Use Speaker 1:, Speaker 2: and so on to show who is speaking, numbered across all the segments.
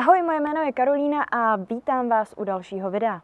Speaker 1: Ahoj, moje jméno je Karolína a vítám vás u dalšího videa.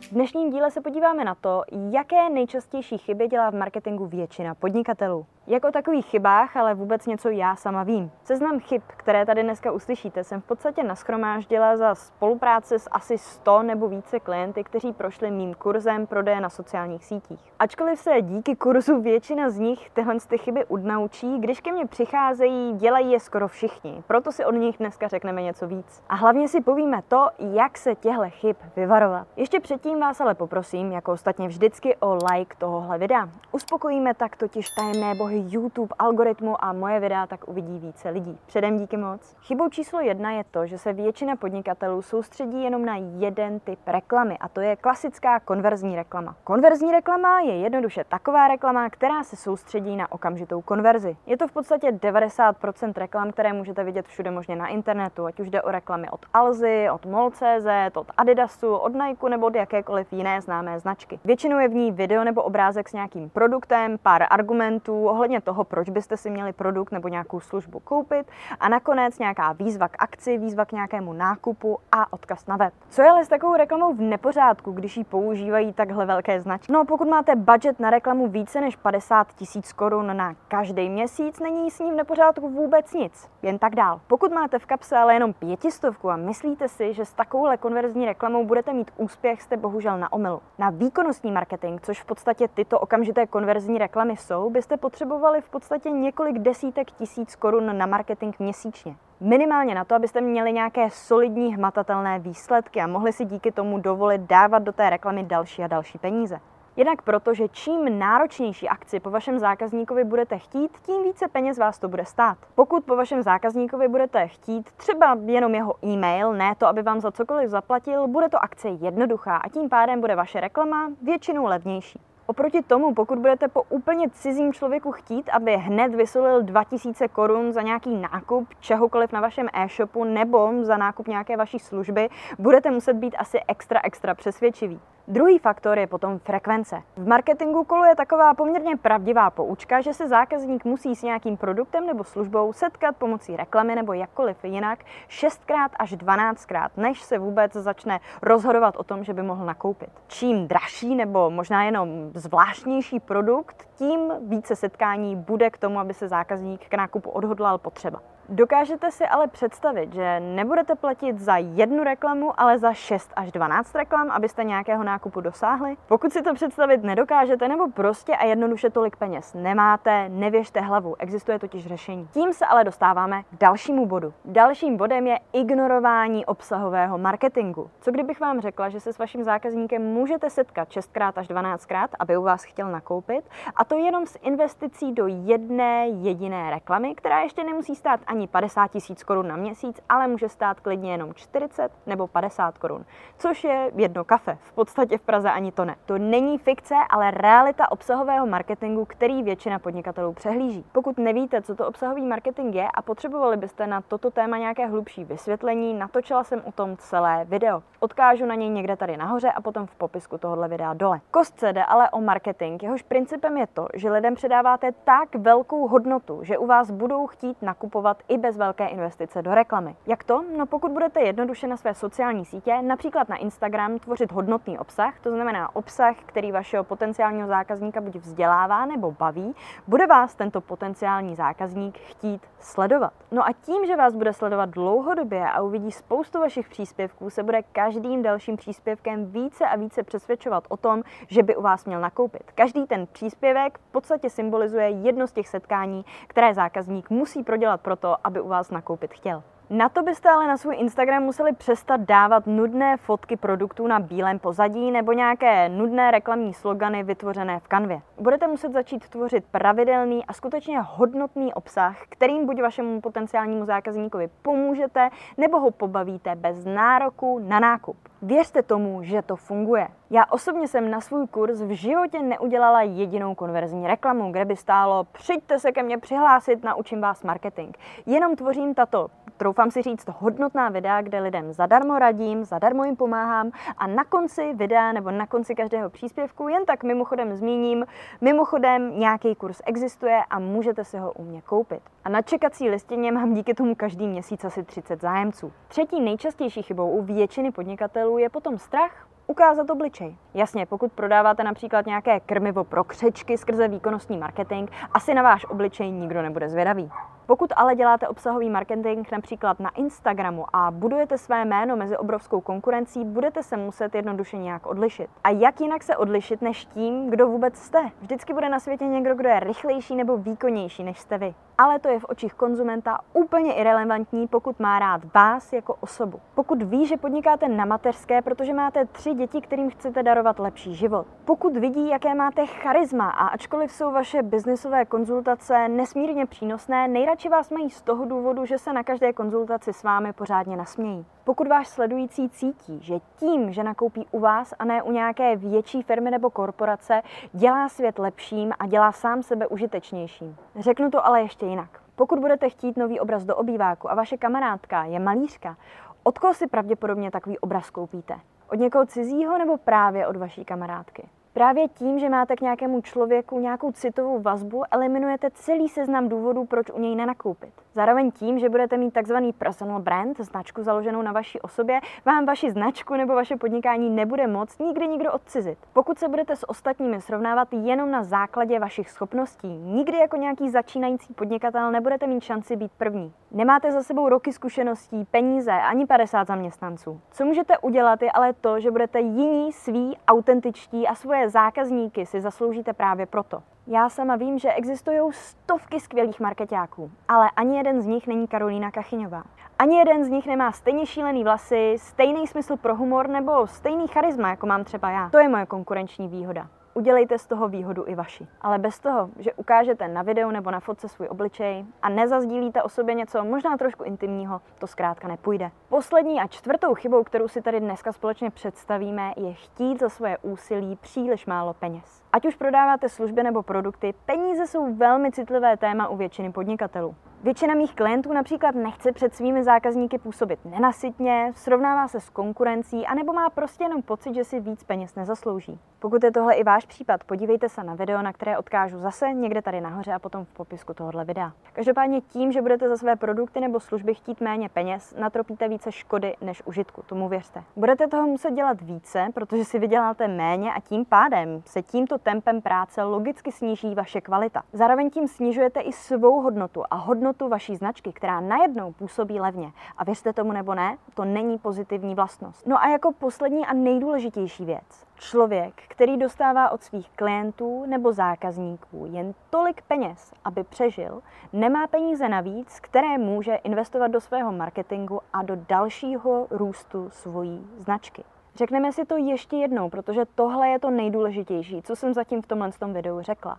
Speaker 1: V dnešním díle se podíváme na to, jaké nejčastější chyby dělá v marketingu většina podnikatelů. Jak o takových chybách, ale vůbec něco já sama vím. Seznam chyb, které tady dneska uslyšíte, jsem v podstatě naschromáždila za spolupráce s asi 100 nebo více klienty, kteří prošli mým kurzem prodeje na sociálních sítích. Ačkoliv se díky kurzu většina z nich tyhle ty chyby udnaučí, když ke mně přicházejí, dělají je skoro všichni. Proto si od nich dneska řekneme něco víc. A hlavně si povíme to, jak se těchto chyb vyvarovat. Ještě předtím vás ale poprosím, jako ostatně vždycky, o like tohohle videa. Uspokojíme tak totiž tajemné bohy YouTube algoritmu a moje videa tak uvidí více lidí. Předem díky moc. Chybou číslo jedna je to, že se většina podnikatelů soustředí jenom na jeden typ reklamy a to je klasická konverzní reklama. Konverzní reklama je jednoduše taková reklama, která se soustředí na okamžitou konverzi. Je to v podstatě 90% reklam, které můžete vidět všude možně na internetu, ať už jde o reklamy od Alzy, od MOL.cz, od Adidasu, od Nike nebo od jakékoliv jiné známé značky. Většinou je v ní video nebo obrázek s nějakým produktem, pár argumentů ohledně toho, proč byste si měli produkt nebo nějakou službu koupit a nakonec nějaká výzva k akci, výzva k nějakému nákupu a odkaz na web. Co je ale s takovou reklamou v nepořádku, když ji používají takhle velké značky? No, pokud máte budget na reklamu více než 50 tisíc korun na každý měsíc, není s ním v nepořádku vůbec nic. Jen tak dál. Pokud máte v kapse ale jenom pětistovku a myslíte si, že s takovouhle konverzní reklamou budete mít úspěch, jste bohužel na omylu. Na výkonnostní marketing, což v podstatě tyto okamžité konverzní reklamy jsou, byste potřebovali v podstatě několik desítek tisíc korun na marketing měsíčně. Minimálně na to, abyste měli nějaké solidní hmatatelné výsledky a mohli si díky tomu dovolit dávat do té reklamy další a další peníze. Jednak proto, že čím náročnější akci po vašem zákazníkovi budete chtít, tím více peněz vás to bude stát. Pokud po vašem zákazníkovi budete chtít třeba jenom jeho e-mail, ne to, aby vám za cokoliv zaplatil, bude to akce jednoduchá a tím pádem bude vaše reklama většinou levnější. Oproti tomu, pokud budete po úplně cizím člověku chtít, aby hned vysolil 2000 korun za nějaký nákup čehokoliv na vašem e-shopu nebo za nákup nějaké vaší služby, budete muset být asi extra, extra přesvědčivý. Druhý faktor je potom frekvence. V marketingu koluje taková poměrně pravdivá poučka, že se zákazník musí s nějakým produktem nebo službou setkat pomocí reklamy nebo jakkoliv jinak 6krát až 12krát, než se vůbec začne rozhodovat o tom, že by mohl nakoupit. Čím dražší nebo možná jenom zvláštnější produkt, tím více setkání bude k tomu, aby se zákazník k nákupu odhodlal potřeba. Dokážete si ale představit, že nebudete platit za jednu reklamu, ale za 6 až 12 reklam, abyste nějakého nákupu dosáhli? Pokud si to představit nedokážete, nebo prostě a jednoduše tolik peněz nemáte, nevěžte hlavu, existuje totiž řešení. Tím se ale dostáváme k dalšímu bodu. Dalším bodem je ignorování obsahového marketingu. Co kdybych vám řekla, že se s vaším zákazníkem můžete setkat 6x až 12krát, aby u vás chtěl nakoupit, a to jenom s investicí do jedné jediné reklamy, která ještě nemusí stát 50 tisíc korun na měsíc, ale může stát klidně jenom 40 nebo 50 korun, což je jedno kafe. V podstatě v Praze ani to ne. To není fikce, ale realita obsahového marketingu, který většina podnikatelů přehlíží. Pokud nevíte, co to obsahový marketing je a potřebovali byste na toto téma nějaké hlubší vysvětlení, natočila jsem o tom celé video. Odkážu na něj někde tady nahoře a potom v popisku tohohle videa dole. Kostce jde ale o marketing. Jehož principem je to, že lidem předáváte tak velkou hodnotu, že u vás budou chtít nakupovat i bez velké investice do reklamy. Jak to? No pokud budete jednoduše na své sociální sítě, například na Instagram, tvořit hodnotný obsah, to znamená obsah, který vašeho potenciálního zákazníka buď vzdělává nebo baví, bude vás tento potenciální zákazník chtít sledovat. No a tím, že vás bude sledovat dlouhodobě a uvidí spoustu vašich příspěvků, se bude každým dalším příspěvkem více a více přesvědčovat o tom, že by u vás měl nakoupit. Každý ten příspěvek v podstatě symbolizuje jedno z těch setkání, které zákazník musí prodělat proto, aby u vás nakoupit chtěl. Na to byste ale na svůj Instagram museli přestat dávat nudné fotky produktů na bílém pozadí nebo nějaké nudné reklamní slogany vytvořené v kanvě. Budete muset začít tvořit pravidelný a skutečně hodnotný obsah, kterým buď vašemu potenciálnímu zákazníkovi pomůžete, nebo ho pobavíte bez nároku na nákup. Věřte tomu, že to funguje. Já osobně jsem na svůj kurz v životě neudělala jedinou konverzní reklamu, kde by stálo přijďte se ke mně přihlásit, naučím vás marketing. Jenom tvořím tato troufám si říct, hodnotná videa, kde lidem zadarmo radím, zadarmo jim pomáhám a na konci videa nebo na konci každého příspěvku jen tak mimochodem zmíním, mimochodem nějaký kurz existuje a můžete si ho u mě koupit. A na čekací listině mám díky tomu každý měsíc asi 30 zájemců. Třetí nejčastější chybou u většiny podnikatelů je potom strach ukázat obličej. Jasně, pokud prodáváte například nějaké krmivo pro křečky skrze výkonnostní marketing, asi na váš obličej nikdo nebude zvědavý. Pokud ale děláte obsahový marketing například na Instagramu a budujete své jméno mezi obrovskou konkurencí, budete se muset jednoduše nějak odlišit. A jak jinak se odlišit než tím, kdo vůbec jste? Vždycky bude na světě někdo, kdo je rychlejší nebo výkonnější než jste vy. Ale to je v očích konzumenta úplně irrelevantní, pokud má rád vás jako osobu. Pokud ví, že podnikáte na mateřské, protože máte tři děti, kterým chcete darovat lepší život. Pokud vidí, jaké máte charisma a ačkoliv jsou vaše biznisové konzultace nesmírně přínosné, nejradši vás mají z toho důvodu, že se na každé konzultaci s vámi pořádně nasmějí. Pokud váš sledující cítí, že tím, že nakoupí u vás a ne u nějaké větší firmy nebo korporace, dělá svět lepším a dělá sám sebe užitečnějším. Řeknu to ale ještě jinak. Pokud budete chtít nový obraz do obýváku a vaše kamarádka je malířka, od koho si pravděpodobně takový obraz koupíte? Od někoho cizího nebo právě od vaší kamarádky? Právě tím, že máte k nějakému člověku nějakou citovou vazbu, eliminujete celý seznam důvodů, proč u něj nenakoupit. Zároveň tím, že budete mít takzvaný personal brand, značku založenou na vaší osobě, vám vaši značku nebo vaše podnikání nebude moc nikdy nikdo odcizit. Pokud se budete s ostatními srovnávat jenom na základě vašich schopností, nikdy jako nějaký začínající podnikatel nebudete mít šanci být první. Nemáte za sebou roky zkušeností, peníze ani 50 zaměstnanců. Co můžete udělat je ale to, že budete jiní, sví, autentičtí a svoje zákazníky si zasloužíte právě proto. Já sama vím, že existují stovky skvělých marketáků, ale ani jeden z nich není Karolína Kachyňová. Ani jeden z nich nemá stejně šílený vlasy, stejný smysl pro humor nebo stejný charisma, jako mám třeba já. To je moje konkurenční výhoda udělejte z toho výhodu i vaši. Ale bez toho, že ukážete na videu nebo na fotce svůj obličej a nezazdílíte o sobě něco možná trošku intimního, to zkrátka nepůjde. Poslední a čtvrtou chybou, kterou si tady dneska společně představíme, je chtít za svoje úsilí příliš málo peněz. Ať už prodáváte služby nebo produkty, peníze jsou velmi citlivé téma u většiny podnikatelů. Většina mých klientů například nechce před svými zákazníky působit nenasytně, srovnává se s konkurencí, anebo má prostě jenom pocit, že si víc peněz nezaslouží. Pokud je tohle i váš případ, podívejte se na video, na které odkážu zase někde tady nahoře a potom v popisku tohohle videa. Každopádně tím, že budete za své produkty nebo služby chtít méně peněz, natropíte více škody než užitku, tomu věřte. Budete toho muset dělat více, protože si vyděláte méně a tím pádem se tímto tempem práce logicky sníží vaše kvalita. Zároveň tím snižujete i svou hodnotu a hodnotu hodnotu vaší značky, která najednou působí levně. A věřte tomu nebo ne, to není pozitivní vlastnost. No a jako poslední a nejdůležitější věc. Člověk, který dostává od svých klientů nebo zákazníků jen tolik peněz, aby přežil, nemá peníze navíc, které může investovat do svého marketingu a do dalšího růstu svojí značky. Řekneme si to ještě jednou, protože tohle je to nejdůležitější, co jsem zatím v tomhle tom videu řekla.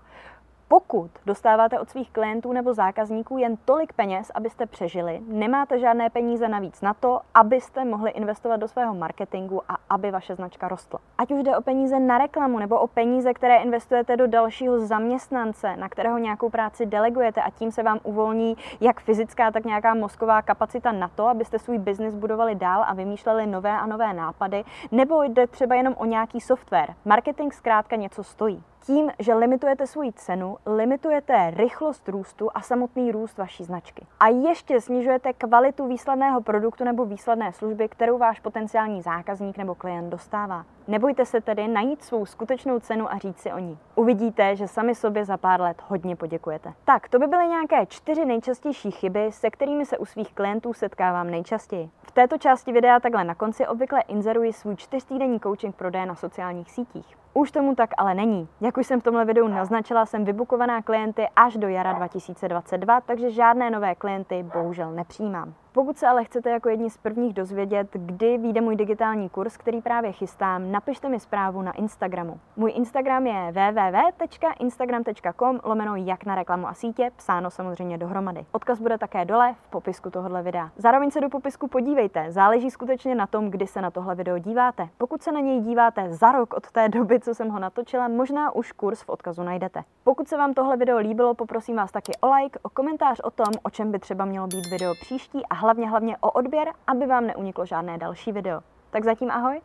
Speaker 1: Pokud dostáváte od svých klientů nebo zákazníků jen tolik peněz, abyste přežili, nemáte žádné peníze navíc na to, abyste mohli investovat do svého marketingu a aby vaše značka rostla. Ať už jde o peníze na reklamu nebo o peníze, které investujete do dalšího zaměstnance, na kterého nějakou práci delegujete a tím se vám uvolní jak fyzická, tak nějaká mozková kapacita na to, abyste svůj biznis budovali dál a vymýšleli nové a nové nápady, nebo jde třeba jenom o nějaký software. Marketing zkrátka něco stojí. Tím, že limitujete svoji cenu, limitujete rychlost růstu a samotný růst vaší značky. A ještě snižujete kvalitu výsledného produktu nebo výsledné služby, kterou váš potenciální zákazník nebo klient dostává. Nebojte se tedy najít svou skutečnou cenu a říct si o ní. Uvidíte, že sami sobě za pár let hodně poděkujete. Tak, to by byly nějaké čtyři nejčastější chyby, se kterými se u svých klientů setkávám nejčastěji. V této části videa takhle na konci obvykle inzeruji svůj čtyřtýdenní coaching prodeje na sociálních sítích. Už tomu tak ale není. Jak už jsem v tomhle videu naznačila, jsem vybukovaná klienty až do jara 2022, takže žádné nové klienty bohužel nepřijímám. Pokud se ale chcete jako jedni z prvních dozvědět, kdy vyjde můj digitální kurz, který právě chystám, napište mi zprávu na Instagramu. Můj Instagram je www.instagram.com lomeno jak na reklamu a sítě, psáno samozřejmě dohromady. Odkaz bude také dole v popisku tohohle videa. Zároveň se do popisku podívejte, záleží skutečně na tom, kdy se na tohle video díváte. Pokud se na něj díváte za rok od té doby, co jsem ho natočila, možná už kurz v odkazu najdete. Pokud se vám tohle video líbilo, poprosím vás taky o like, o komentář o tom, o čem by třeba mělo být video příští a hlavně hlavně o odběr, aby vám neuniklo žádné další video. Tak zatím ahoj